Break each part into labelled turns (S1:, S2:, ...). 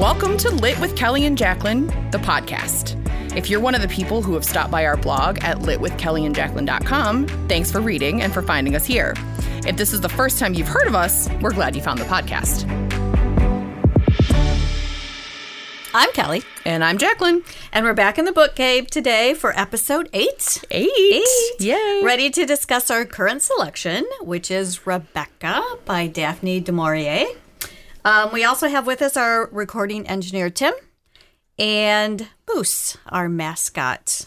S1: Welcome to Lit with Kelly and Jacqueline, the podcast. If you're one of the people who have stopped by our blog at litwithkellyandjacqueline.com, thanks for reading and for finding us here. If this is the first time you've heard of us, we're glad you found the podcast.
S2: I'm Kelly,
S1: And I'm Jacqueline.
S2: and we're back in the book cave today for episode eight.
S1: Eight.
S2: Eight.
S1: Yay.
S2: Ready to discuss our current selection, which is Rebecca by Daphne du Maurier. Um, we also have with us our recording engineer, Tim, and Moose, our mascot,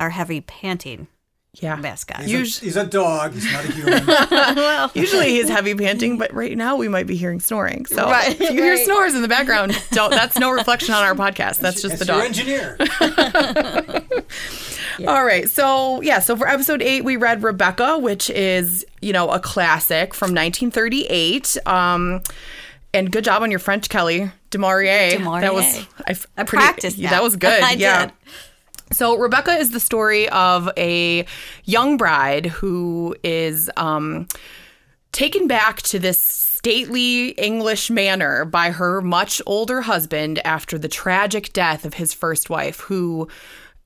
S2: our heavy panting
S1: Yeah.
S2: mascot.
S3: He's,
S1: Us-
S3: a, he's a dog. He's not a human.
S1: well, Usually he's heavy panting, but right now we might be hearing snoring. So
S2: Right,
S1: if you hear
S2: right.
S1: snores in the background, don't that's no reflection on our podcast. That's just
S3: It's
S1: the
S3: your
S1: dog.
S3: engineer.
S1: All right. So, yeah. So for episode eight, we read Rebecca, which is, you know, a classic from 1938. Um, and good job on your French, Kelly. Du Maurier. That was, I,
S2: I practiced that.
S1: That was good.
S2: I
S1: yeah.
S2: did.
S1: So Rebecca is the story of a young bride who is um, taken back to this stately English manor by her much older husband after the tragic death of his first wife, who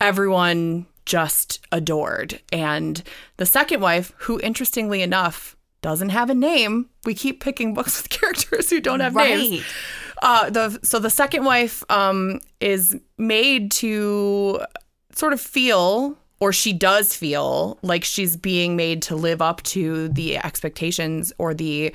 S1: everyone just adored. And the second wife, who interestingly enough doesn't have a name. We keep picking books with characters who don't have names.
S2: Right.
S1: Uh, the so the second wife um, is made to sort of feel, or she does feel, like she's being made to live up to the expectations or the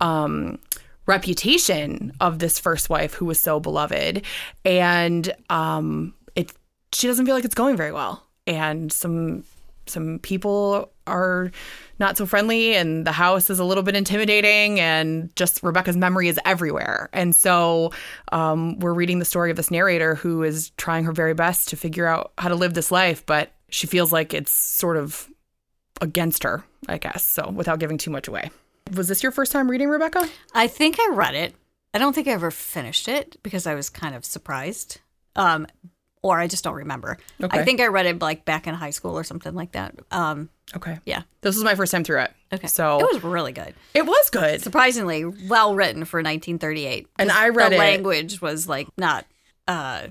S1: um, reputation of this first wife who was so beloved, and um, it she doesn't feel like it's going very well, and some some people are not so friendly and the house is a little bit intimidating and just rebecca's memory is everywhere and so um, we're reading the story of this narrator who is trying her very best to figure out how to live this life but she feels like it's sort of against her i guess so without giving too much away was this your first time reading rebecca
S2: I think I read it. I don't think I ever finished it because I was kind of surprised. Um, or I just don't remember.
S1: Okay.
S2: I think I read it like back in high school or something like that. Um,
S1: okay
S2: yeah.
S1: this was my first time through it
S2: Okay.
S1: so
S2: it was really good.
S1: it was good
S2: Surprisingly well written for 1938.
S1: And I read
S2: the
S1: it-
S2: language was like not uh,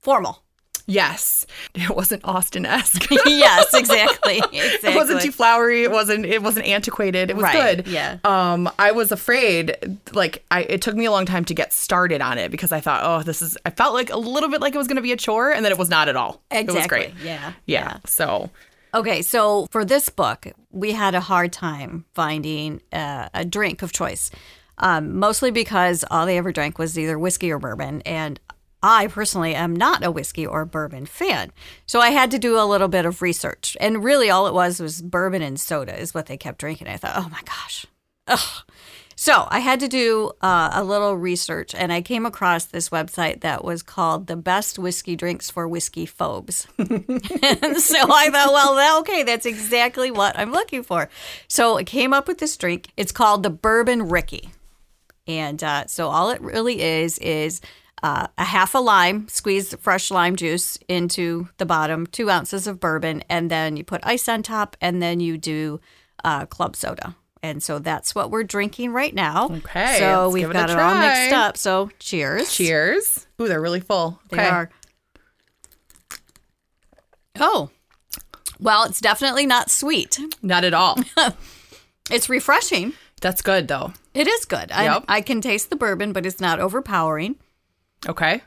S2: formal.
S1: Yes it wasn't austen-esque
S2: yes, exactly. exactly.
S1: It wasn't too flowery. It wasn't. It wasn't antiquated. It was
S2: Right,
S1: good.
S2: yeah.
S1: Um, I was afraid. Like, I it took me a long time to get started on it because I thought, oh, this is. I felt like a little bit like it was going to be a chore, and then it was not at all.
S2: Exactly.
S1: It was great.
S2: Yeah.
S1: Yeah. So
S2: Okay, so for this book, we had a hard time finding uh, a drink of choice, um, mostly because all they ever drank was either whiskey or bourbon, and I personally am not a whiskey or bourbon fan. So I had to do a little bit of research, and really all it was was bourbon and soda is what they kept drinking. I thought, oh my gosh, ugh. So I had to do uh, a little research, and I came across this website that was called "The Best Whiskey Drinks for Whiskey Phobes." and so I thought, well, okay, that's exactly what I'm looking for. So I came up with this drink. It's called the Bourbon Rickey, and uh, so all it really is is uh, a half a lime, squeeze fresh lime juice into the bottom, two ounces of bourbon, and then you put ice on top, and then you do uh, club soda. And so that's what we're drinking right now.
S1: Okay,
S2: So we've
S1: give it a
S2: got it, all mixed up. So cheers.
S1: cheers. Ooh, they're really full.
S2: They
S1: okay.
S2: are. Oh, well, it's definitely not sweet.
S1: Not at all.
S2: It's refreshing.
S1: That's good though.
S2: It is good. I, I can taste the bourbon, but it's not overpowering.
S1: Okay.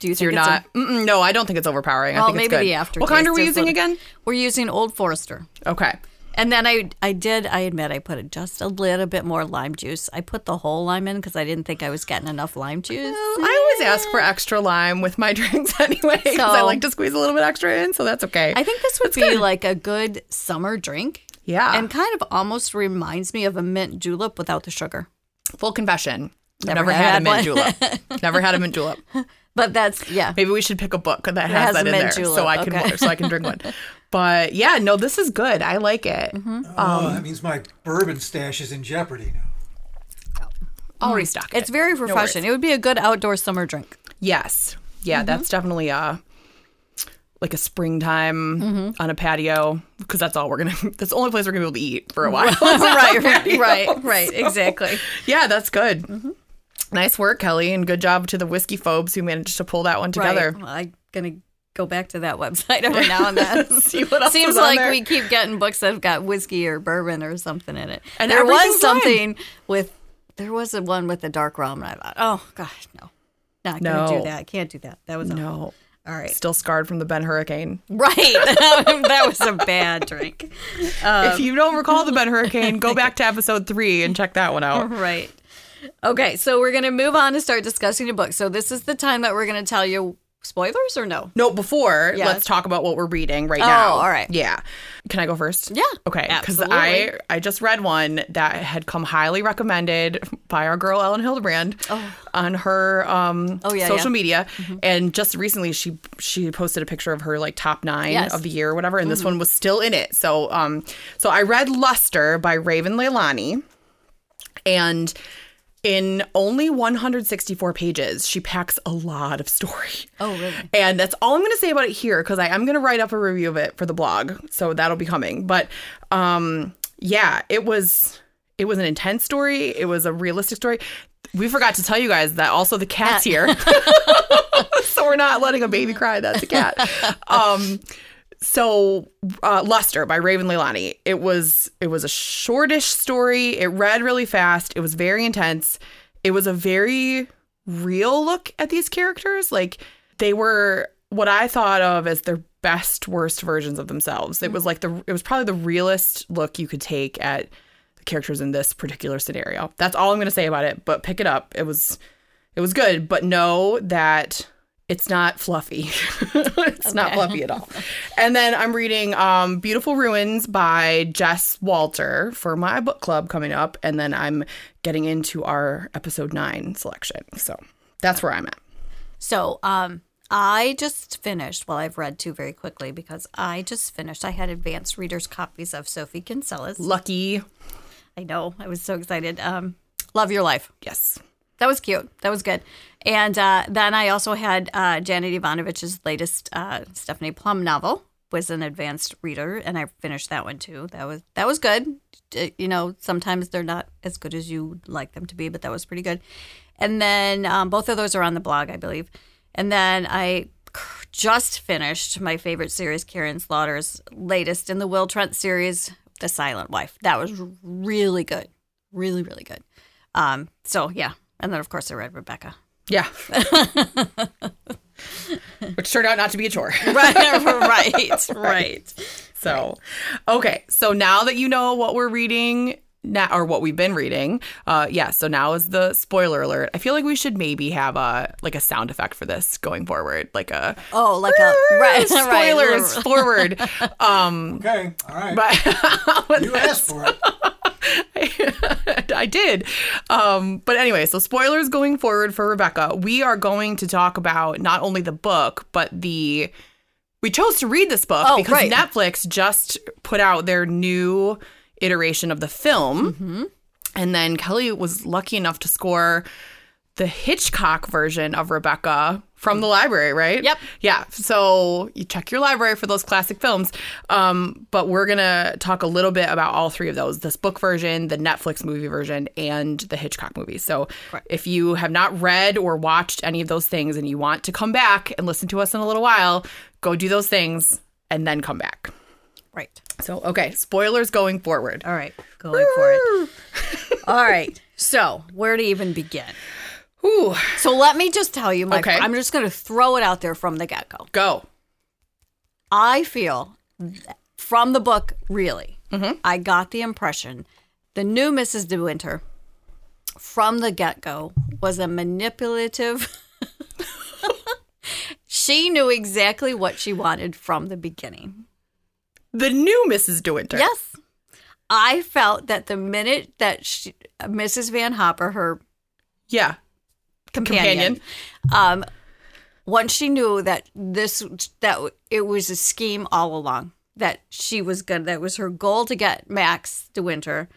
S2: Do you
S1: So
S2: think
S1: you're
S2: it's a-
S1: not. no, I don't think it's overpowering. I
S2: Well,
S1: think it's
S2: maybe
S1: good.
S2: the aftertaste.
S1: What kind are we using
S2: what-
S1: again?
S2: We're using Old Forester.
S1: Okay.
S2: And then I I did I admit I put just a little bit more lime juice. I put the whole lime in because I didn't think I was getting enough lime juice.
S1: I always ask for extra lime with my drinks anyway because I like to squeeze a little bit extra in, so that's okay.
S2: I think this would be like a good summer drink.
S1: yeah.
S2: And kind of almost reminds me of a mint julep without the sugar.
S1: Full confession. I've
S2: Never
S1: never had,
S2: had
S1: a mint
S2: one.
S1: julep. never had a mint julep.
S2: But that's yeah.
S1: Maybe we should pick a book that has,
S2: has
S1: that in there,
S2: mint
S1: so I can
S2: okay.
S1: so I can drink one. But yeah, no, this is good. I like it.
S2: Mm-hmm.
S3: oh, um, that means my bourbon stash is in jeopardy now. Oh.
S1: I'll mm. restock it.
S2: It's very
S1: worries.
S2: refreshing. it would be a good outdoor summer drink.
S1: yes, yeah, mm-hmm. that's definitely a like a springtime mm-hmm. on a patio because that's all we're gonna. That's the only place we're gonna be able to eat for a while.
S2: right, right, right, right. Exactly.
S1: yeah, that's good. Mm-hmm. Nice work, Kelly, and good job to the whiskey phobes who managed to pull that one together.
S2: Right. Well, I'm gonna go back to that website every now and then.
S1: See what else
S2: Seems like
S1: there.
S2: we keep getting books that have got whiskey or bourbon or something in it.
S1: And
S2: there was
S1: everything's fine.
S2: something with there was a one with the dark rum, and I thought, oh gosh, no, not gonna do that. Can't do that. That was awful.
S1: No.
S2: All right,
S1: Still scarred from the Ben Hurricane.
S2: right. that was a bad drink.
S1: if you don't um, recall the Ben Hurricane, go back to episode three and check that one out.
S2: Right. Okay, so we're gonna move on to start discussing the book. So this is the time that we're gonna tell you spoilers or no?
S1: No, before
S2: Yes.
S1: let's talk about what we're reading right
S2: Oh,
S1: now.
S2: all right.
S1: Yeah. Can I go first?
S2: Yeah,
S1: Okay. Because. I I just read one that had come highly recommended by our girl Elin Hilderbrand on her um
S2: Oh, yeah,
S1: social
S2: yeah.
S1: media, and just recently she she posted a picture of her like top nine
S2: Yes. Mm-hmm.
S1: of the year or whatever, and this one was still in it. So um so I read Luster by Raven Leilani, and in only 164 pages, she packs a lot of story.
S2: Oh, really?
S1: And that's all I'm going to say about it here because I am going to write up a review of it for the blog, so that'll be coming. But um, yeah, it was it was an intense story. It was a realistic story. We forgot to tell you guys that also the cat's here, so we're not letting a baby cry. That's a cat. Um, so uh, Luster by Raven Leilani. It was it was a shortish story. It read really fast. It was very intense. It was a very real look at these characters. Like they were what I thought of as their best worst versions of themselves. It was like the it was probably the realest look you could take at the characters in this particular scenario. That's all I'm going to say about it, but pick it up. It was it was good, but know that it's not fluffy. it's not fluffy at all. And then I'm reading um, Beautiful Ruins by Jess Walter for my book club coming up. And then I'm getting into our episode nine selection. So that's where I'm at.
S2: So, um, I just finished. Well, I've read two very quickly because I just finished. I had advanced readers copies of Sophie Kinsella's.
S1: Lucky.
S2: I know. I was so excited. Um, Love Your Life.
S1: Yes.
S2: That was cute. That was good. And uh, then I also had uh, Janet Evanovich's latest uh, Stephanie Plum novel. Was an advanced reader, and I finished that one too. That was that was good. You know, sometimes they're not as good as you like them to be, but that was pretty good. And then um, both of those are on the blog, I believe. And then I just finished my favorite series, Karin Slaughter's latest in the Will Trent series, The Silent Wife. That was really good, really really good. Um, so yeah, and then of course I read Rebecca.
S1: Yeah. Which turned out not to be a chore.
S2: Right, right, right.
S1: So, okay. So now that you know what we're reading now, or what we've been reading, uh, yeah. So now is the spoiler alert. I feel like we should maybe have a like a sound effect for this going forward, like a
S2: Oh, like a right,
S1: spoilers
S2: right.
S1: forward. Um,
S3: Okay, all right.
S1: but
S3: you asked for it.
S1: I did. Um, but anyway, so spoilers going forward for Rebecca. We are going to talk about not only the book, but the. We chose to read this book
S2: Oh,
S1: because
S2: right.
S1: Netflix just put out their new iteration of the film.
S2: Mm-hmm.
S1: And then Kelly was lucky enough to score the Hitchcock version of Rebecca from the library, right?
S2: Yep.
S1: Yeah. So you check your library for those classic films. Um, but we're going to talk a little bit about all three of those this book version, the Netflix movie version, and the Hitchcock movie. So
S2: Right.
S1: if you have not read or watched any of those things and you want to come back and listen to us in a little while, go do those things and then come back.
S2: Right.
S1: So, okay, spoilers going forward.
S2: All right. Going for it. All right. So where to even begin?
S1: Ooh,
S2: So let me just tell you, my
S1: Okay.
S2: I'm just going to throw it out there from the get go.
S1: go.
S2: I feel from the book, really, mm-hmm. I got the impression the new Mrs. De Winter from the get go was a manipulative. she knew exactly what she wanted from the beginning.
S1: The new Mrs. De Winter.
S2: Yes. I felt that the minute that she, Mrs. Van Hopper, her
S1: Yeah.
S2: companion, um, once she knew that this that it was a scheme all along, that she was gonna that was her goal to get Max De Winter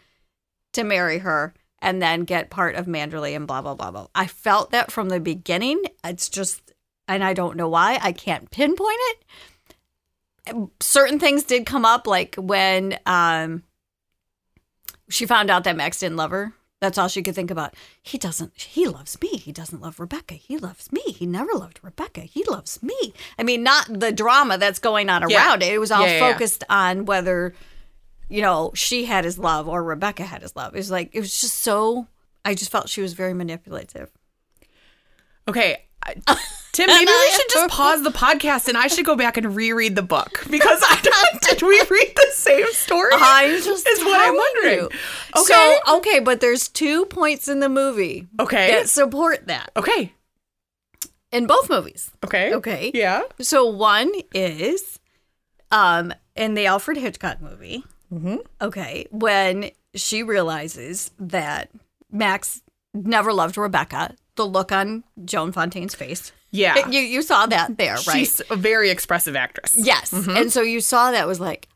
S2: to marry her and then get part of Manderley and blah blah blah blah. I felt that from the beginning. It's just, and I don't know why. I can't pinpoint it. Certain things did come up, like when um, she found out that Max didn't love her. That's all she could think about. He doesn't, he loves me. He doesn't love Rebecca. He loves me. He never loved Rebecca. He loves me. I mean, not the drama that's going on
S1: Yeah.
S2: around it. It was all
S1: Yeah, yeah,
S2: focused on whether, you know, she had his love or Rebecca had his love. It was like, it was just so, I just felt she was very manipulative.
S1: Okay. I- Tim, maybe we should just pause the podcast and I should go back and reread the book because I don't. Did we read the same story?
S2: I'm just
S1: is what I'm wondering.
S2: you.
S1: Okay.
S2: So okay, but there's two points in the movie
S1: Okay.
S2: that support that
S1: Okay.
S2: in both movies.
S1: Okay.
S2: Okay.
S1: Yeah.
S2: So one is um in the Alfred Hitchcock movie.
S1: Mm-hmm.
S2: Okay, when she realizes that Max never loved Rebecca, the look on Joan Fontaine's face.
S1: Yeah.
S2: You you saw that there, right?
S1: She's a very expressive actress.
S2: Yes. And so you saw that was like,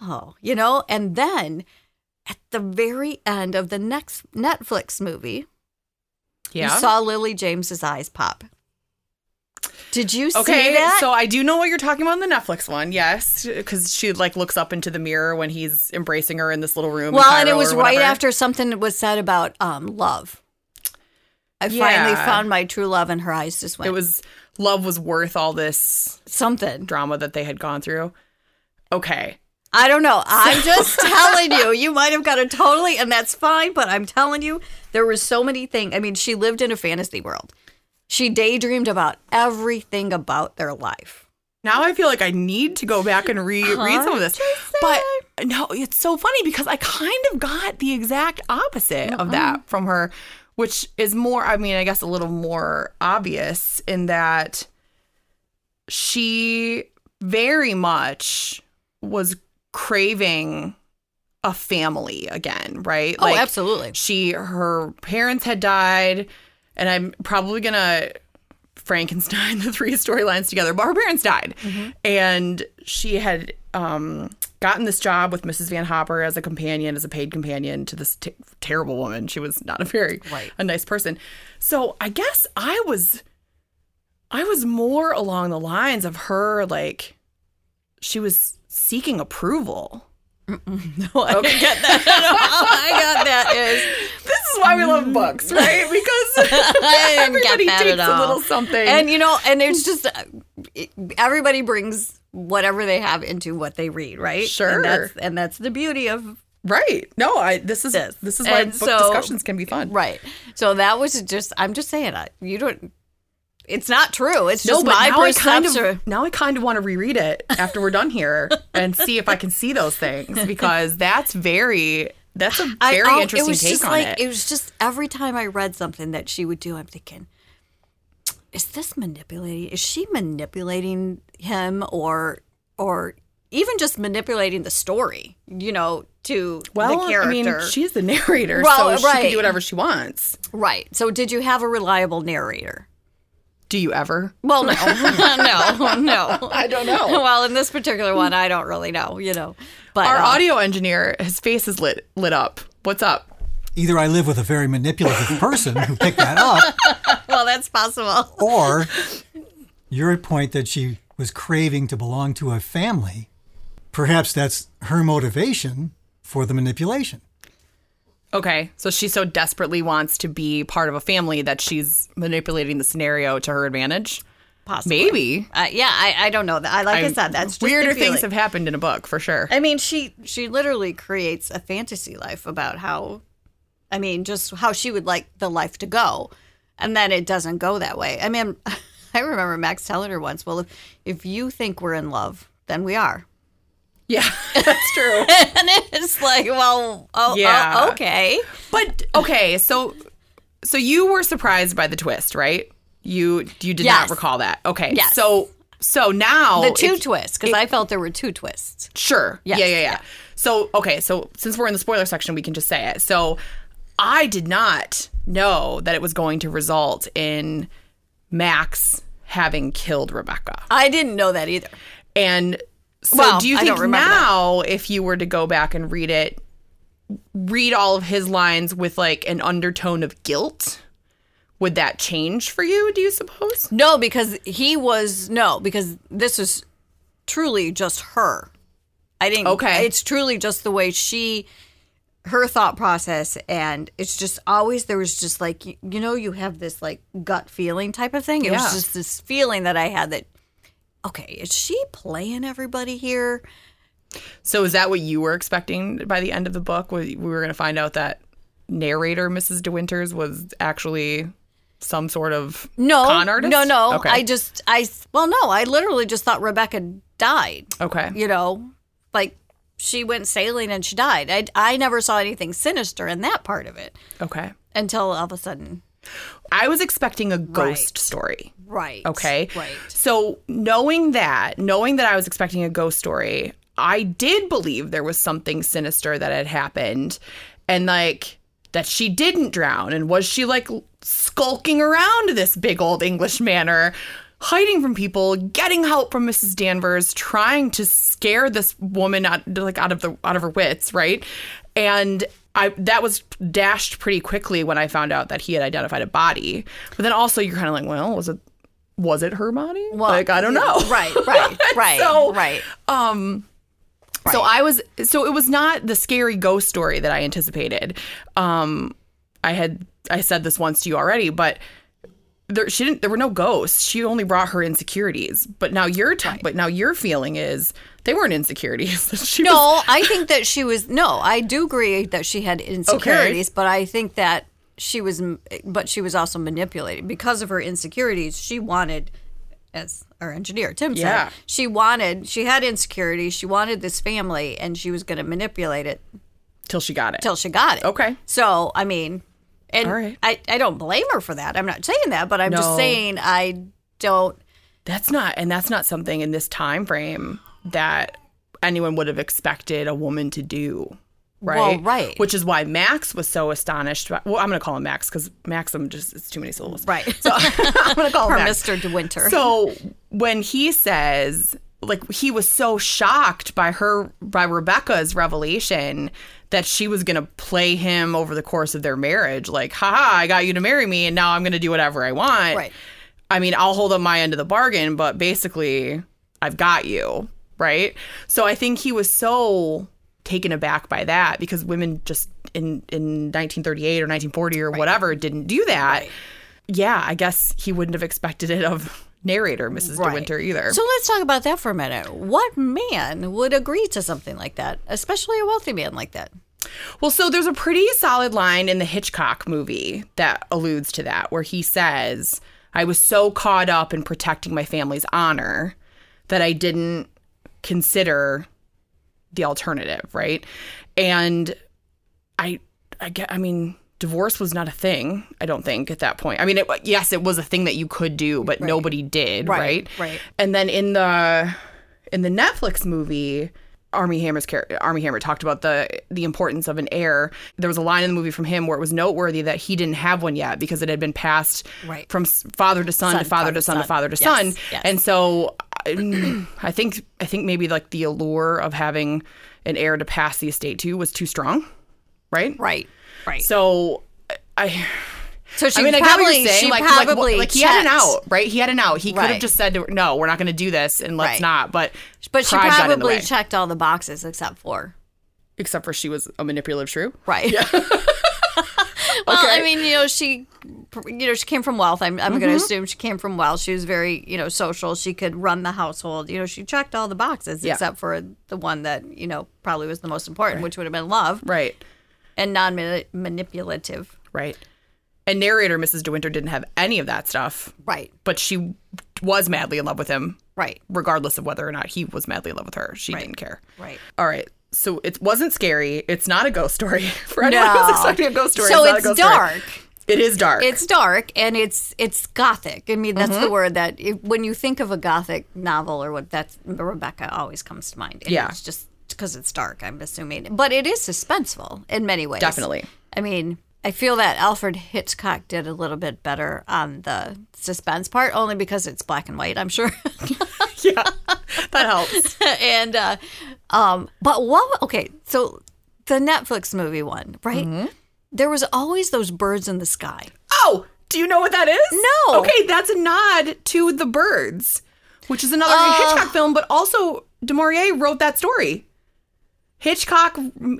S2: oh, you know, and then at the very end of the next Netflix movie,
S1: Yeah.
S2: you saw Lily James's eyes pop. Did you see
S1: Okay,
S2: that?
S1: so I do know what you're talking about in the Netflix one, yes, because she like looks up into the mirror when he's embracing her in this little room.
S2: well, and it was right after something was said about um, love. I finally found my true love, and her eyes just went.
S1: it was love was worth all this
S2: something.
S1: drama that they had gone through. Okay,
S2: I don't know. I'm just telling you. You might have got it totally, and that's fine. But I'm telling you, there were so many things. I mean, she lived in a fantasy world. She daydreamed about everything about their life.
S1: now I feel like I need to go back and re- read some of this. But no, it's so funny because I kind of got the exact opposite of that uh-huh. from her, which is more, I mean, I guess a little more obvious in that she very much was craving a family again, right?
S2: Oh, absolutely.
S1: She her parents had died, and I'm probably gonna Frankenstein the three storylines together, but her parents died, and she had um, gotten this job with Mrs. Van Hopper as a companion, as a paid companion to this t- terrible woman. She was not a very
S2: Right.
S1: a nice person. So I guess I was I was more along the lines of her like she was seeking approval.
S2: No, I didn't get that. All I got that is
S1: This is why we love mm-hmm. books, right? Because
S2: I didn't get
S1: everybody
S2: that
S1: takes a little something.
S2: And you know, and it's just everybody brings whatever they have into what they read, right?
S1: Sure.
S2: and that's, and that's the beauty of
S1: right. No, I this is
S2: This.
S1: this, is why
S2: And
S1: book
S2: so-
S1: discussions can be fun.
S2: right. So that was just. I'm just saying, uh, you don't. It's not true. It's
S1: No,
S2: just
S1: but
S2: my
S1: now I kind of now I kind of want to reread it after we're done here and see if I can see those things because that's very that's a
S2: I-
S1: very
S2: I'll-
S1: interesting
S2: it was
S1: take
S2: just
S1: on
S2: like,
S1: it.
S2: It was just every time I read something that she would do, I'm thinking, is this manipulating? Is she manipulating him, or or even just manipulating the story? You know, to
S1: well,
S2: the character.
S1: I mean, she's the narrator,
S2: Well,
S1: so she can do whatever she wants.
S2: right. So, did you have a reliable narrator?
S1: Do you ever?
S2: Well, no, no, no.
S1: I don't know.
S2: Well, in this particular one, I don't really know. You know, but
S1: Our
S2: uh,
S1: audio engineer, his face is lit lit up. What's up?
S3: Either I live with a very manipulative person who picked that up,
S2: well, that's possible.
S3: or your point that she was craving to belong to a family. Perhaps that's her motivation for the manipulation.
S1: Okay, so she so desperately wants to be part of a family that she's manipulating the scenario to her advantage.
S2: Possibly.
S1: Maybe.
S2: Uh, yeah, I, I don't know that. I like I,
S1: I'm-
S2: said, that's just
S1: weirder
S2: the
S1: things have happened in a book for sure.
S2: I mean, she she literally creates a fantasy life about how, I mean, just how she would like the life to go, and then it doesn't go that way. I mean, I remember Max telling her once, "Well, if if you think we're in love, then we are,"
S1: Yeah, that's true.
S2: and it's like, well, oh, oh
S1: Yeah.
S2: oh, okay,
S1: but okay, so so you were surprised by the twist, right? You you did
S2: Yes.
S1: not recall that. Okay.
S2: Yes.
S1: So so now
S2: the two
S1: if-
S2: twists because I felt there were two twists.
S1: Sure.
S2: Yes,
S1: Yeah, yeah, yeah,
S2: yeah.
S1: So, okay, so since we're in the spoiler section, we can just say it. So, I did not know that it was going to result in Max having killed Rebecca.
S2: I didn't know that either.
S1: And so,
S2: Well,
S1: do you think
S2: don't that.
S1: now, if you were to go back and read it, read all of his lines with like an undertone of guilt? Would that change for you, do you suppose?
S2: No, because he was no, because this is truly just her. I didn't.
S1: Okay.
S2: it's truly just the way she her thought process and it's just always there was just like you, you know you have this like gut feeling type of thing it
S1: Yeah.
S2: was just this feeling that i had that okay is she playing everybody here
S1: So is that what you were expecting by the end of the book? We we were going to find out that narrator Mrs. De Winters was actually some sort of
S2: no
S1: con artist.
S2: no no
S1: Okay.
S2: i just i well no i literally just thought rebecca died
S1: okay.
S2: you know like she went sailing and she died i, I never saw anything sinister in that part of it
S1: Okay.
S2: until all of a sudden
S1: I was expecting a ghost
S2: Right.
S1: story.
S2: right
S1: Okay.
S2: right
S1: So knowing that, knowing that I was expecting a ghost story, I did believe there was something sinister that had happened and like that she didn't drown. And was she like skulking around this big old English manor? Hiding from people, getting help from Mrs. Danvers, trying to scare this woman out, like out of the out of her wits, right? And I that was dashed pretty quickly when I found out that he had identified a body. But then also you're kind of like, well, was it was it her body?
S2: Well,
S1: like I don't know.
S2: right right right
S1: So-
S2: right
S1: Um so I was so it was not the scary ghost story that I anticipated. Um I had I said this once to you already, but there she didn't there were no ghosts. She only brought her insecurities. But now your t- but now your feeling is they weren't insecurities. she was,
S2: No, I think that she was. No, I do agree that she had insecurities, but I think that she was. But she was also manipulated because of her insecurities. She wanted, as our engineer Tim said, she wanted. She had insecurities. She wanted this family, and she was going to manipulate it
S1: till she got it.
S2: till she got it.
S1: Okay.
S2: So I mean, and
S1: right.
S2: I I don't blame her for that. I'm not saying that, but I'm
S1: No.
S2: just saying I don't.
S1: That's not and that's not something in this time frame that anyone would have expected a woman to do. Right.
S2: Well, right.
S1: Which is why Max was so astonished. By, well, I'm going to call him Max because Maxim just it's too many syllables.
S2: Right.
S1: So I'm going to call him Max.
S2: Mr. De Winter.
S1: So when he says, like, he was so shocked by her, by Rebecca's revelation that she was going to play him over the course of their marriage. Like, haha, I got you to marry me, and now I'm going to do whatever I want.
S2: Right.
S1: I mean, I'll hold up my end of the bargain, but basically, I've got you. Right. So I think he was so taken aback by that because women just in, in 1938 or 1940 or whatever didn't do that. Yeah, I guess he wouldn't have expected it of narrator Mrs. De
S2: Right.
S1: Winter either.
S2: So let's talk about that for a minute. What man would agree to something like that, especially a wealthy man like that?
S1: Well, so there's a pretty solid line in the Hitchcock movie that alludes to that, where he says, I was so caught up in protecting my family's honor that I didn't consider the alternative, right? And I, I get, I mean, divorce was not a thing, I don't think, at that point. I mean, it, yes, it was a thing that you could do, but nobody did,
S2: Right,
S1: right?
S2: right.
S1: And then in the in the Netflix movie, Armie Hammer's char- Armie Hammer talked about the the importance of an heir. There was a line in the movie from him where it was noteworthy that he didn't have one yet because it had been passed
S2: Right.
S1: from father to son,
S2: Son,
S1: to father,
S2: father,
S1: to son, to father to
S2: Yes,
S1: son.
S2: yes.
S1: And so I, I think I think maybe like the allure of having an heir to pass the estate to was too strong, right?
S2: Right, right.
S1: So I
S2: So she
S1: I mean, I
S2: probably,
S1: get what you're saying.
S2: she
S1: like, like, like, he had an out, right? He had an out. He could have
S2: Right.
S1: just said, to her, "No, we're not going to do this, and let's
S2: Right.
S1: not." But
S2: but she
S1: pride got in the
S2: probably checked all the boxes except for
S1: except for she was a manipulative shrew.
S2: right. well, I mean, you know, she, you know, she came from wealth. I'm, I'm
S1: Mm-hmm.
S2: going to assume she came from wealth. She was very, you know, social. She could run the household. You know, she checked all the boxes
S1: Yeah.
S2: except for the one that you know probably was the most important, which would have been love
S1: Right,
S2: and non-manipulative.
S1: right. And narrator Mrs. De Winter didn't have any of that stuff,
S2: Right,
S1: but she was madly in love with him,
S2: right,
S1: regardless of whether or not he was madly in love with her. She didn't care.
S2: right.
S1: All right. So it wasn't scary. It's not a ghost story. For anyone who's expecting a ghost story,
S2: So
S1: it's,
S2: it's
S1: ghost story.
S2: dark.
S1: It is dark.
S2: It's dark and it's it's gothic. I mean, that's
S1: Mm-hmm.
S2: the word that if, when you think of a gothic novel or what that's Rebecca always comes to mind. And
S1: Yeah.
S2: it's just because it's dark. I'm assuming, but it is suspenseful in many ways.
S1: Definitely.
S2: I mean, I feel that Alfred Hitchcock did a little bit better on the suspense part, only because it's black and white. I'm sure.
S1: yeah, that helps.
S2: and uh, um, but what? Okay, so the Netflix movie one, right?
S1: Mm-hmm.
S2: There was always those birds in the sky.
S1: Oh, do you know what that is?
S2: No.
S1: Okay, that's a nod to The Birds, which is another
S2: Oh.
S1: Hitchcock film, but also Du Maurier wrote that story. Hitchcock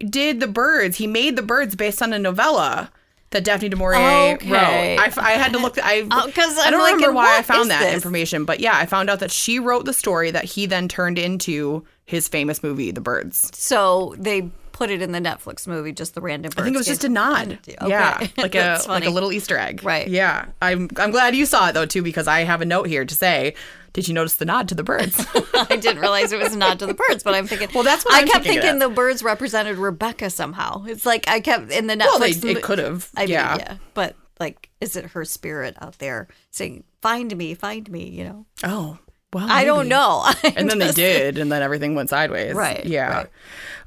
S1: did the birds. He made the birds based on a novella that Daphne du Maurier
S2: Okay.
S1: wrote. I, I had to look. I
S2: Oh, 'cause
S1: I don't
S2: like,
S1: remember why I found that
S2: this?
S1: information, but yeah, I found out that she wrote the story that he then turned into his famous movie, The Birds.
S2: So they put it in the Netflix movie, just the random.
S1: I think it was just a nod.
S2: Okay.
S1: Yeah, like a like a little Easter egg.
S2: Right.
S1: Yeah, I'm I'm glad you saw it though too because I have a note here to say, did you notice the nod to the birds?
S2: I didn't realize it was a nod to the birds, but I'm thinking.
S1: Well, that's what
S2: I
S1: I'm
S2: kept
S1: thinking
S2: thinking the birds represented Rebecca somehow. It's like I kept in the Netflix.
S1: well, they, it could have.
S2: I mean,
S1: yeah.
S2: yeah, but like, is it her spirit out there saying, "Find me, find me"? You know,
S1: Oh. Well,
S2: I don't know.
S1: and then they did and then everything went sideways
S2: Right,
S1: yeah
S2: right.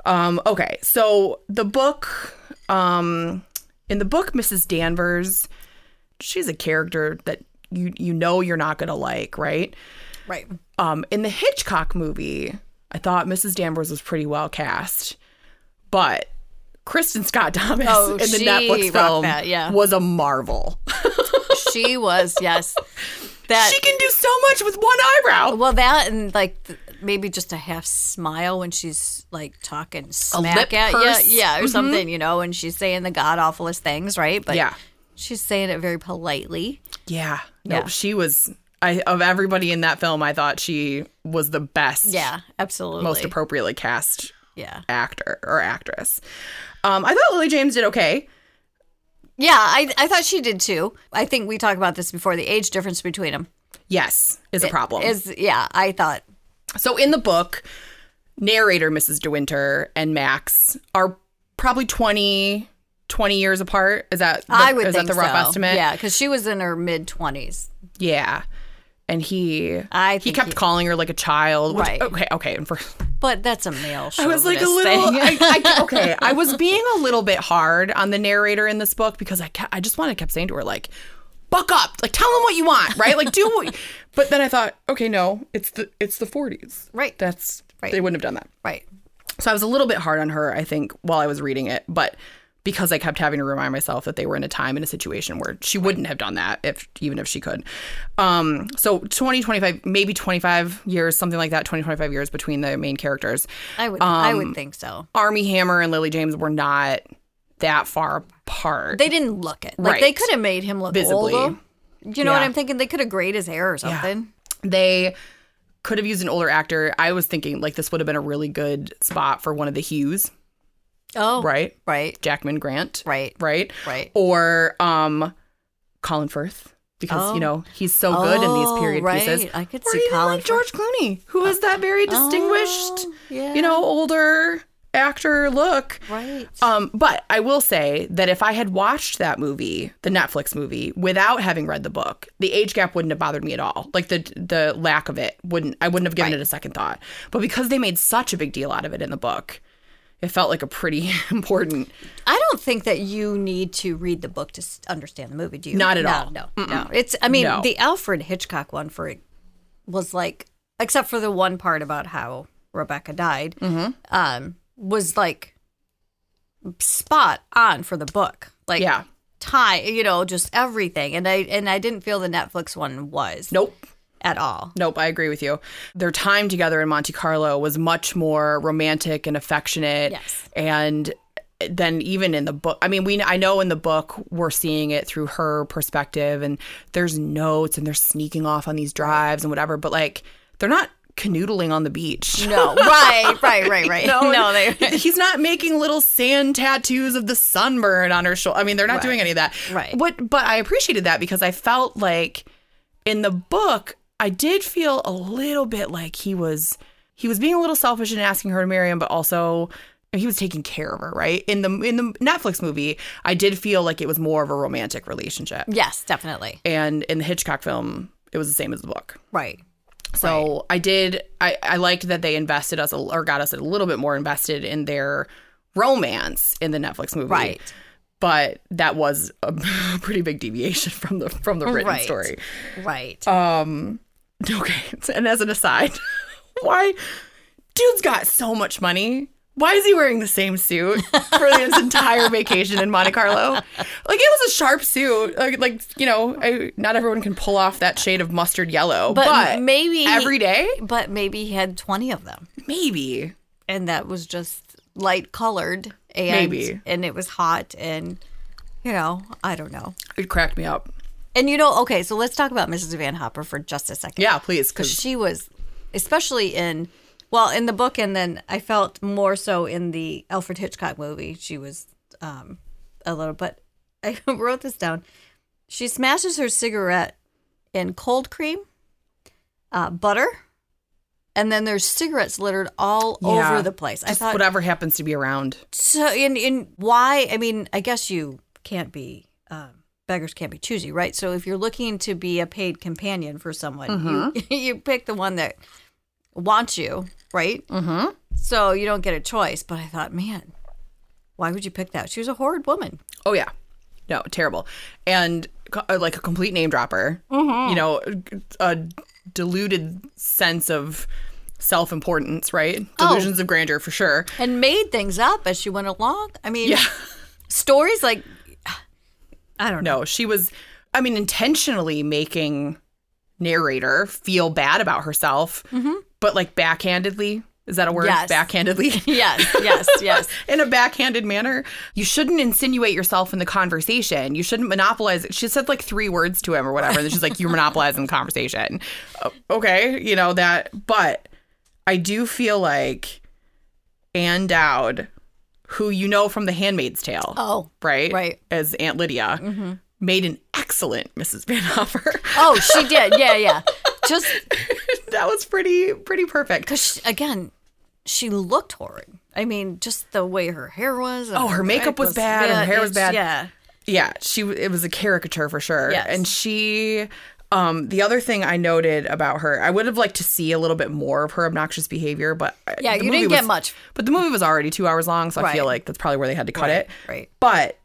S1: um okay so the book um in the book mrs danvers she's a character that you you know you're not gonna like right
S2: right.
S1: um in the hitchcock movie i thought mrs danvers was pretty well cast but kristin scott thomas
S2: Oh,
S1: in the netflix film
S2: that, yeah.
S1: was a marvel
S2: She was yes. That
S1: she can do so much with one eyebrow
S2: well, that and like maybe just a half smile when she's like talking smack at
S1: purse.
S2: you, yeah, or something, you know, and she's saying the god awfulest things, right? But
S1: Yeah.
S2: she's saying it very politely.
S1: Yeah. No,
S2: Yeah.
S1: she was I of everybody in that film, I thought she was the best.
S2: Yeah, absolutely.
S1: Most appropriately cast
S2: yeah.
S1: actor or actress. Um, I thought Lily James did okay.
S2: Yeah, I, I thought she did too. I think we talked about this before. The age difference between them
S1: Yes, is a problem.
S2: is yeah. I thought
S1: so in the book, narrator Mrs. De Winter and Max are probably 20, 20 years apart. Is that the,
S2: I would
S1: is
S2: think
S1: that the rough
S2: so.
S1: estimate?
S2: Yeah, because she was in her mid twenties.
S1: Yeah. And he
S2: I
S1: he kept
S2: he-
S1: calling her like a child. Which,
S2: Right.
S1: Okay, okay. And for
S2: But that's a male.
S1: I was like a little. I, I, okay. I was being a little bit hard on the narrator in this book because I kept, I just wanted kept saying to her like, "Buck up! Like tell them what you want, right? Like do what." But then I thought, okay, no, it's the it's the 40s,
S2: Right.
S1: That's
S2: Right.
S1: they wouldn't have done that.
S2: right.
S1: So I was a little bit hard on her, I think, while I was reading it, but because I kept having to remind myself that they were in a time and a situation where she wouldn't have done that if even if she could. Um, so 20, 25, maybe 25 years, something like that, 20, 25 years between the main characters.
S2: I would I
S1: Um,
S2: would think so.
S1: Armie Hammer and Lily James were not that far apart.
S2: They didn't look it. Like they could have made him look
S1: Visibly.
S2: older. You know what I'm thinking? They could have grayed his hair or something.
S1: they could have used an older actor. I was thinking like this would have been a really good spot for one of the Hughes,
S2: Oh,
S1: right?
S2: right,
S1: Jackman Grant,
S2: right,
S1: right?
S2: right.
S1: Or um Colin Firth because
S2: Oh.
S1: you know he's so good in these
S2: Oh,
S1: period
S2: right.
S1: pieces.
S2: I could
S1: or
S2: see
S1: even
S2: Colin
S1: like George Clooney, who is that very distinguished,
S2: Oh, yeah.
S1: you know, older actor look.
S2: Right.
S1: Um, but I will say that if I had watched that movie, the Netflix movie, without having read the book, the age gap wouldn't have bothered me at all. Like the the lack of it wouldn't I wouldn't have given
S2: Right.
S1: it a second thought. But because they made such a big deal out of it in the book, it felt like a pretty important.
S2: I don't think that you need to read the book to understand the movie. Do you?
S1: Not at
S2: no,
S1: all.
S2: No, no. It's. I mean,
S1: No.
S2: the Alfred Hitchcock one for it was like, except for the one part about how Rebecca died,
S1: Mm-hmm.
S2: um, was like spot on for the book. Like,
S1: Yeah.
S2: tie. You know, just everything. And I and I didn't feel the Netflix one was
S1: Nope.
S2: At all.
S1: Nope, I agree with you. Their time together in Monte Carlo was much more romantic and affectionate.
S2: Yes.
S1: And then even in the book, I mean, we I know in the book we're seeing it through her perspective, and there's notes and they're sneaking off on these drives and whatever, but like they're not canoodling on the beach.
S2: No, right, right, right, right.
S1: No,
S2: no, they.
S1: he's not making little sand tattoos of the sunburn on her shoulder. I mean, they're not doing any of that.
S2: Right.
S1: What? But I appreciated that because I felt like in the book, I did feel a little bit like he was he was being a little selfish in asking her to marry him, but also he was taking care of her. Right in the in the Netflix movie, I did feel like it was more of a romantic relationship,
S2: Yes, definitely.
S1: and in the Hitchcock film, it was the same as the book.
S2: Right.
S1: So I did. I, I liked that they invested us a, or got us a little bit more invested in their romance in the Netflix movie.
S2: Right.
S1: But that was a pretty big deviation from the from the written
S2: Right.
S1: story.
S2: Right.
S1: Um. Okay. And as an aside, why dude's got so much money. Why is he wearing the same suit for his entire vacation in Monte Carlo? Like it was a sharp suit. Like, like you know, I, not everyone can pull off that shade of mustard yellow.
S2: But
S1: But,
S2: maybe-
S1: every day,
S2: but maybe he had 20 of them.
S1: maybe.
S2: And that was just light colored and
S1: Maybe.
S2: and it was hot and you know, I don't know.
S1: It cracked me up.
S2: And you know, okay, so let's talk about Mrs. Van Hopper for just a second.
S1: Yeah, please,
S2: because she was, especially in, well, in the book, and then I felt more so in the Alfred Hitchcock movie. She was um, a little, but I wrote this down. She smashes her cigarette in cold cream, uh, butter, and then there's cigarettes littered all
S1: Yeah.
S2: over the place. I thought,
S1: whatever happens to be around.
S2: so in in why? I mean, I guess you can't be um, beggars can't be choosy, right? So if you're looking to be a paid companion for someone, you you pick the one that wants you, right? Mm-hmm. So you don't get a choice. But I thought, man, why would you pick that? She was a horrid woman.
S1: Oh yeah, no, terrible, and co- uh, like a complete name dropper. You know, a diluted sense of self-importance, right?
S2: Oh.
S1: Delusions of grandeur for sure.
S2: And made things up as she went along. I mean,
S1: Yeah.
S2: stories like I don't know.
S1: No, she was. I mean, intentionally making narrator feel bad about herself, but like backhandedly. Is that a word?
S2: Yes.
S1: Backhandedly.
S2: Yes, yes, yes.
S1: in a backhanded manner. You shouldn't insinuate yourself in the conversation. You shouldn't monopolize it. She said like three words to him or whatever. And then she's like, You're monopolizing the conversation. Uh, okay. You know, that. But I do feel like Ann Dowd, who you know from The Handmaid's Tale,
S2: Oh,
S1: right?
S2: right.
S1: As Aunt Lydia, mm-hmm. made an excellent Mrs. Van Hopper.
S2: oh, she did. Yeah, yeah. Just
S1: that was pretty, pretty perfect.
S2: because again, she looked horrid. I mean, just the way her hair was.
S1: Oh, her makeup was
S2: makeup
S1: bad, her hair was bad.
S2: Yeah.
S1: yeah she it was a caricature for sure
S2: Yes.
S1: and she um the other thing i noted about her i would have liked to see a little bit more of her obnoxious behavior but uh,
S2: Yeah,
S1: the
S2: you
S1: movie
S2: didn't get
S1: was-
S2: much.
S1: but the movie was already two hours long so i feel like that's probably where they had to cut
S2: Right,
S1: it
S2: right.
S1: but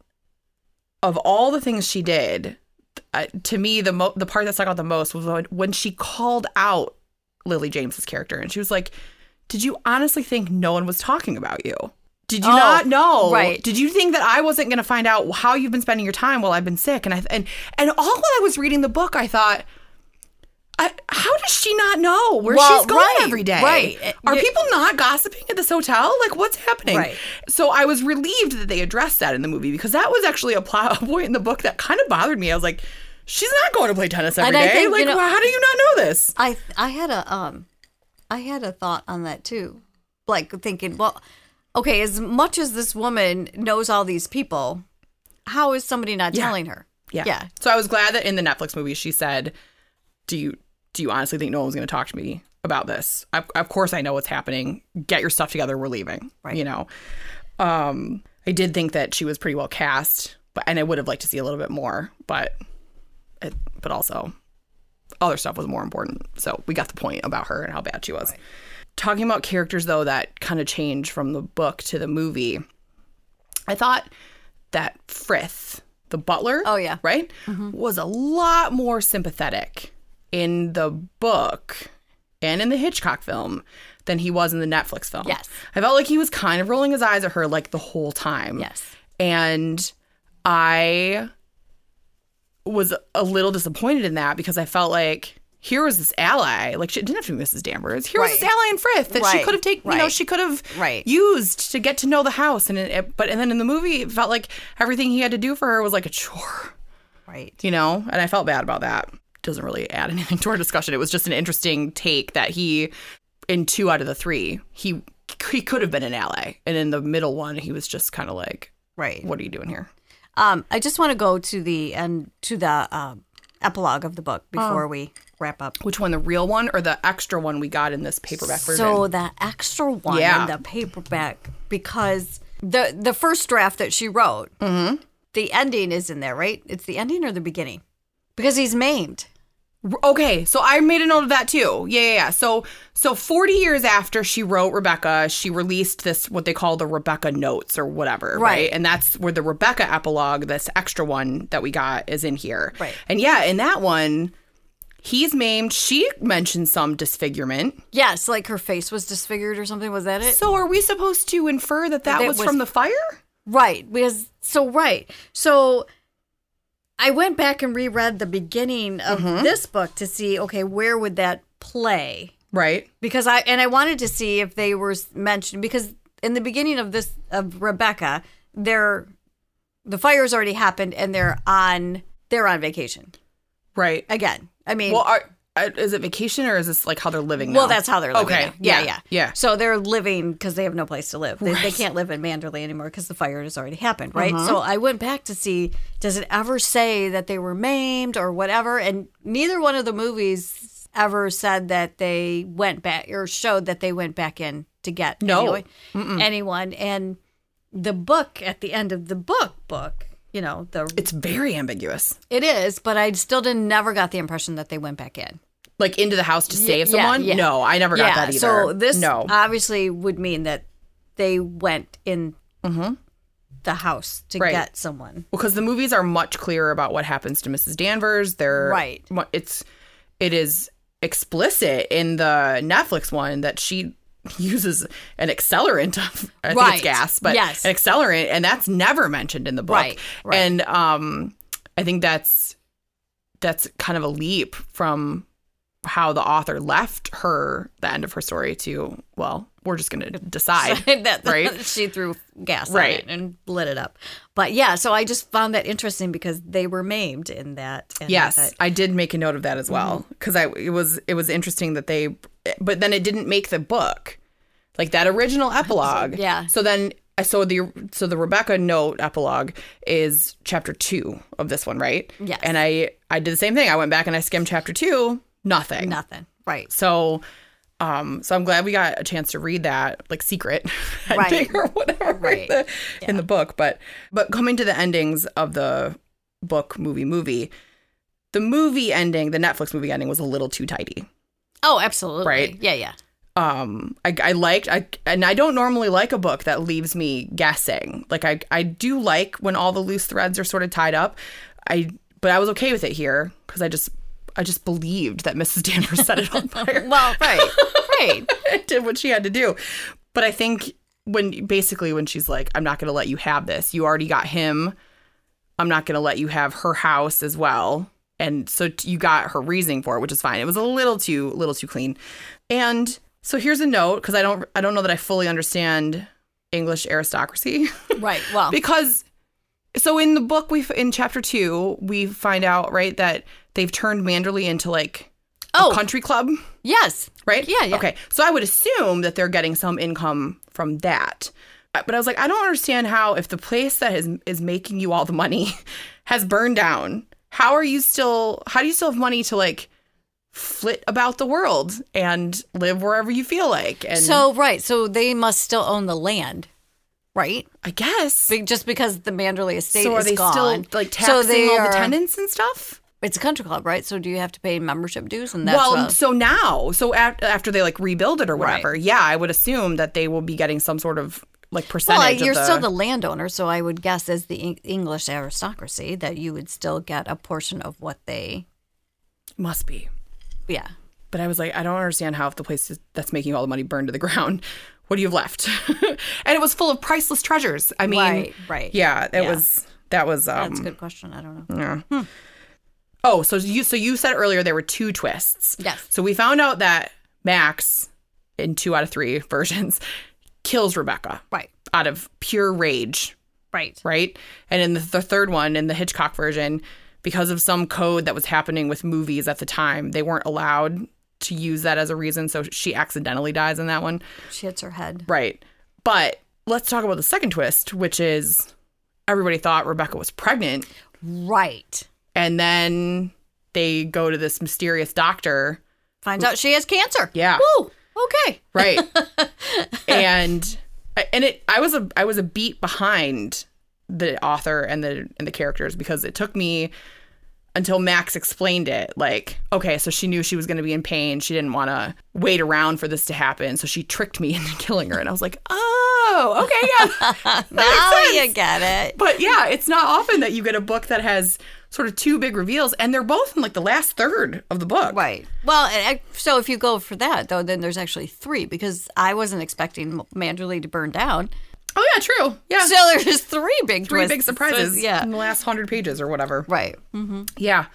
S1: of all the things she did uh, to me the mo- the part that stuck out the most was when, when she called out lily james's character and she was like did you honestly think no one was talking about you did you
S2: Oh,
S1: not know
S2: right.
S1: did you think that I wasn't going to find out how you've been spending your time while I've been sick? And I and and all while I was reading the book, I thought, I, how does she not know where
S2: Well,
S1: she's going
S2: right,
S1: every day?
S2: right.
S1: Are
S2: You-
S1: people not gossiping at this hotel? Like, what's happening?
S2: Right.
S1: So I was relieved that they addressed that in the movie because that was actually a plot point in the book that kind of bothered me. I was like, she's not going to play tennis every day.
S2: Think, you
S1: like,
S2: know-
S1: how do you not know this?
S2: I I had a um, I had a thought on that too, like thinking, well, okay, as much as this woman knows all these people, how is somebody not
S1: Yeah.
S2: telling her?
S1: Yeah.
S2: Yeah.
S1: So I was glad that in the Netflix movie she said, "Do you do you honestly think no one's going to talk to me about this? Of, of course I know what's happening. Get your stuff together. We're leaving."
S2: Right.
S1: You know. Um, I did think that she was pretty well cast, but and I would have liked to see a little bit more, but it, but also other stuff was more important. So we got the point about her and how bad she was. Talking about characters though that kind of change from the book to the movie. I thought that Frith, the butler,
S2: Oh, yeah.
S1: right, mm-hmm. was a lot more sympathetic in the book and in the Hitchcock film than he was in the Netflix film.
S2: Yes.
S1: I felt like he was kind of rolling his eyes at her like the whole time.
S2: Yes.
S1: And I was a little disappointed in that because I felt like here was this ally, like she didn't have to be Mrs. Danvers. Here was this ally in Frith that she could have taken, you know, she could have
S2: Right.
S1: used to get to know the house. And it, but and then in the movie, it felt like everything he had to do for her was like a chore,
S2: Right.
S1: you know. And I felt bad about that. Doesn't really add anything to our discussion. It was just an interesting take that he, in two out of the three, he he could have been an ally, and in the middle one, he was just kind of like,
S2: Right.
S1: "What are you doing here?"
S2: Um, I just want to go to the end to the um, epilogue of the book before we wrap up.
S1: Which one, the real one or the extra one we got in this paperback version?
S2: So the extra one
S1: Yeah.
S2: in the paperback because the the first draft that she wrote,
S1: Mm-hmm.
S2: the ending is in there, right? It's the ending or the beginning because he's maimed.
S1: Okay, so I made a note of that too. Yeah, yeah, yeah. So, so 40 years after she wrote Rebecca, she released this what they call the Rebecca notes or whatever, right?
S2: Right.
S1: And that's where the Rebecca epilogue, this extra one that we got, is in here.
S2: Right.
S1: And yeah, in that one, he's maimed. She mentioned some disfigurement.
S2: Yes, like her face was disfigured or something. Was that it?
S1: So, are we supposed to infer that that
S2: That
S1: was,
S2: was-
S1: from the fire?
S2: Right. Because so right. So I went back and reread the beginning of
S1: Mm-hmm.
S2: this book to see okay, where would that play?
S1: Right.
S2: Because I and I wanted to see if they were mentioned because in the beginning of this of Rebecca, they're the fire's already happened and they're on they're on vacation
S1: Right.
S2: again. I mean,
S1: Well, are, uh, is it vacation or is this like how they're living now?
S2: well, that's how they're living.
S1: Okay.
S2: Yeah,
S1: Yeah.
S2: yeah,
S1: Yeah.
S2: So they're living because they have no place to live. They, they can't live in Manderley anymore because the fire has already happened, right?
S1: Uh-huh.
S2: So I went back to see does it ever say that they were maimed or whatever, and neither one of the movies ever said that they went back or showed that they went back in to get
S1: No.
S2: anyone, anyone. And the book at the end of the book book, you know, the
S1: It's very ambiguous.
S2: it is, but I still didn't never got the impression that they went back in.
S1: Like into the house to save
S2: yeah,
S1: someone?
S2: yeah.
S1: No, I never got that either.
S2: So this
S1: no.
S2: obviously would mean that they went in the house to
S1: Mm-hmm. Right.
S2: get someone.
S1: because the movies are much clearer about what happens to Mrs. Danvers. They're
S2: Right.
S1: It's it is explicit in the Netflix one that she uses an accelerant of I think it's gas, but
S2: Yes.
S1: an accelerant, and that's never mentioned in the book.
S2: Right, right.
S1: And um, I think that's that's kind of a leap from how the author left her the end of her story to well, we're just gonna decide,
S2: that
S1: right?
S2: she threw gas
S1: Right.
S2: and lit it up. But yeah, so I just found that interesting because they were maimed in that. And I
S1: Yes,
S2: thought-
S1: I did make a note of that as well mm-hmm. because I it was it was interesting that they, but then it didn't make the book, like that original epilogue.
S2: Yeah.
S1: So then I so the so the Rebecca note epilogue is chapter two of this one, right?
S2: Yes.
S1: And I I did the same thing. I went back and I skimmed chapter two. Nothing.
S2: nothing. Right.
S1: So. Um, so I'm glad we got a chance to read that like secret
S2: Right.
S1: ending or whatever
S2: Right.
S1: in, the, in the book. But but coming to the endings of the book, movie, movie, the movie ending, the Netflix movie ending was a little too tidy.
S2: Oh, absolutely.
S1: Right.
S2: Yeah, yeah.
S1: Um, I, I liked, I and I don't normally like a book that leaves me guessing. Like I, I do like when all the loose threads are sort of tied up. I, but I was okay with it here because I just, I just believed that Mrs. Danvers set it on fire.
S2: Well, right. right.
S1: did what she had to do. But I think when basically when she's like, I'm not going to let you have this, you already got him. I'm not going to let you have her house as well. And so t- you got her reasoning for it, which is fine. It was a little too little too clean. And so here's a note because I don't I don't know that I fully understand English aristocracy
S2: Right. Well,
S1: because so in the book we in chapter 2 we find out right that they've turned Manderley into like
S2: Oh.
S1: a country club
S2: yes.
S1: right?
S2: Yeah, yeah.
S1: Okay, so I would assume that they're getting some income from that. Uh, But I was like, I don't understand how if the place that is is making you all the money has burned down, how are you still? How do you still have money to like flit about the world and live wherever you feel like? And
S2: So, right. So they must still own the land, right?
S1: I guess.
S2: Be- Just because the Manderley estate
S1: So are
S2: is
S1: they
S2: gone.
S1: still like
S2: So
S1: taxing
S2: they
S1: all
S2: are-
S1: the tenants and stuff?
S2: It's a country club, right? So do you have to pay membership dues? And that's
S1: well,
S2: what-
S1: so now, so after, after they like rebuild it or
S2: Right.
S1: whatever, yeah, I would assume that they will be getting some sort of like percentage.
S2: well, you're
S1: the,
S2: still the landowner, so I would guess as the Eng- English aristocracy that you would still get a portion of what they,
S1: must be.
S2: yeah.
S1: But I was like, I don't understand how if the place is, that's making all the money burned to the ground, what do you have left? and it was full of priceless treasures. I mean,
S2: Right, right.
S1: Yeah, that
S2: Yeah.
S1: was that was. Um,
S2: That's a good question. I don't know.
S1: Yeah. Oh, so you so you said earlier there were two twists.
S2: Yes.
S1: So we found out that Max, in two out of three versions, kills Rebecca
S2: Right,
S1: out of pure rage
S2: right.
S1: right? And in the, the third one, in the Hitchcock version, because of some code that was happening with movies at the time, they weren't allowed to use that as a reason. So she accidentally dies in that one.
S2: She hits her head.
S1: Right. But let's talk about the second twist, which is everybody thought Rebecca was pregnant.
S2: Right.
S1: And then they go to this mysterious doctor.
S2: Finds out she has cancer.
S1: Yeah.
S2: Woo. Okay.
S1: Right. and and it I was a I was a beat behind the author and the and the characters because it took me until Max explained it. Like, okay, so she knew she was going to be in pain. She didn't want to wait around for this to happen, so she tricked me into killing her. And I was like, oh, okay, yeah.
S2: Now you get it.
S1: But yeah, it's not often that you get a book that has sort of two big reveals, and they're both in like the last third of the book.
S2: Right. Well, I- so if you go for that, though, then there's actually three because I wasn't expecting Manderley to burn down.
S1: Oh yeah, true. Yeah,
S2: So there's three big
S1: three
S2: twists.
S1: big surprises.
S2: Yeah.
S1: in the last hundred pages or whatever.
S2: Right. Mm-hmm.
S1: Yeah.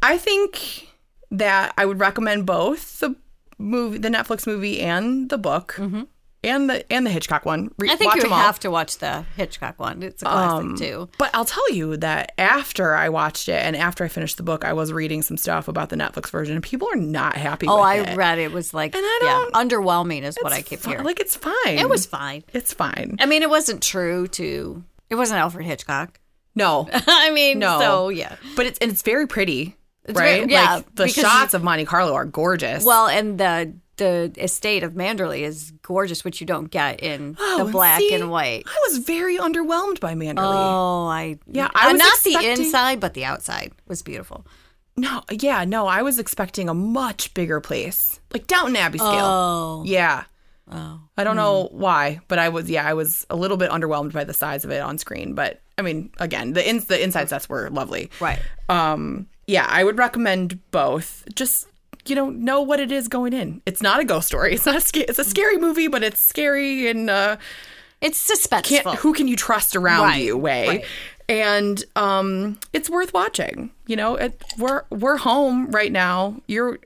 S1: I think that I would recommend both the movie, the Netflix movie and the book. Mm-hmm. And the and the Hitchcock one. Re-
S2: I think
S1: watch
S2: you
S1: them all.
S2: have to watch the Hitchcock one. It's a classic um, too.
S1: But I'll tell you that after I watched it and after I finished the book, I was reading some stuff about the Netflix version, and people are not happy.
S2: Oh, I
S1: it.
S2: read it was like
S1: And I don't-
S2: underwhelming is what I keep hearing.
S1: Like it's fine.
S2: it was fine.
S1: It's fine.
S2: I mean, it wasn't true to. It wasn't Alfred Hitchcock.
S1: No,
S2: I mean,
S1: No.
S2: so yeah.
S1: but it's and it's very pretty,
S2: very-
S1: right?
S2: yeah,
S1: like the shots of Monte Carlo are gorgeous.
S2: Well, and the the estate of Manderley is gorgeous, which you don't get in
S1: Oh,
S2: the black
S1: see,
S2: and white.
S1: I was very underwhelmed by Manderley.
S2: Oh, I
S1: Yeah, I
S2: uh,
S1: was
S2: not the inside, but the outside was beautiful.
S1: No, yeah, no, I was expecting a much bigger place, like Downton Abbey scale.
S2: Oh,
S1: Yeah.
S2: oh,
S1: I don't know why, but I was yeah, I was a little bit underwhelmed by the size of it on screen. But I mean, again, the ins the inside sets were lovely.
S2: right.
S1: Um, yeah, I would recommend both. Just you know, know what it is going in. It's not a ghost story. It's not a sca- it's a scary movie, but it's scary and uh,
S2: It's suspenseful.
S1: who can you trust around
S2: Right,
S1: you way.
S2: right.
S1: And um, it's worth watching. You know, it, we're we're home right now. You're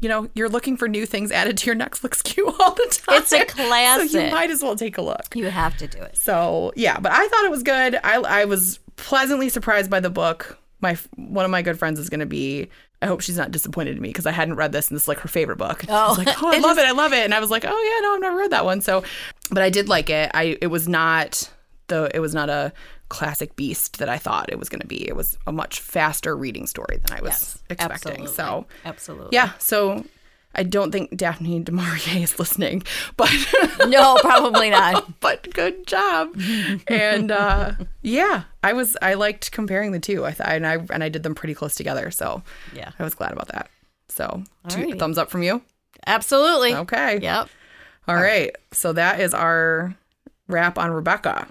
S1: you know, you're looking for new things added to your Netflix queue all the time.
S2: It's a classic.
S1: So you might as well take a look.
S2: you have to do it.
S1: So yeah, but I thought it was good. I I was pleasantly surprised by the book. My one of my good friends is going to be. I hope she's not disappointed in me because I hadn't read this and this is like her favorite book. I
S2: Oh.
S1: was like, oh, I love it, I love it, and I was like, oh yeah, no, I've never read that one. So, but I did like it. I it was not the it was not a classic beast that I thought it was going to be. It was a much faster reading story than I was
S2: Yes,
S1: expecting.
S2: absolutely.
S1: So
S2: absolutely.
S1: yeah, so. I don't think Daphne du Maurier is listening, but
S2: No, probably not.
S1: but good job. and uh, yeah, I was I liked comparing the two. I thought and I and I did them pretty close together, so
S2: Yeah.
S1: I was glad about that. So two thumbs up from you.
S2: Absolutely.
S1: Okay.
S2: Yep.
S1: All right. So that is our wrap on Rebecca.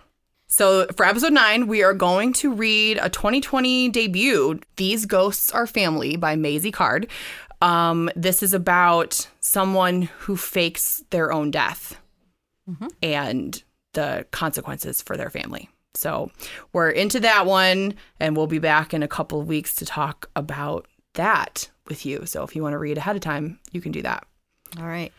S1: So for episode nine, we are going to read a 2020 debut, These Ghosts Are Family by Maisy Card. Um, this is about someone who fakes their own death and the consequences for their family. So we're into that one, and we'll be back in a couple of weeks to talk about that with you. So if you want to read ahead of time, you can do that.
S2: All right.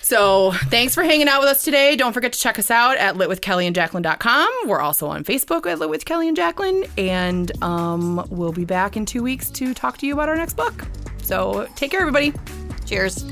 S1: So thanks for hanging out with us today. Don't forget to check us out at litwithkellyandjacqueline.com. We're also on Facebook at Lit with Kelly and Jacqueline. And um, we'll be back in two weeks to talk to you about our next book. So take care, everybody.
S2: Cheers.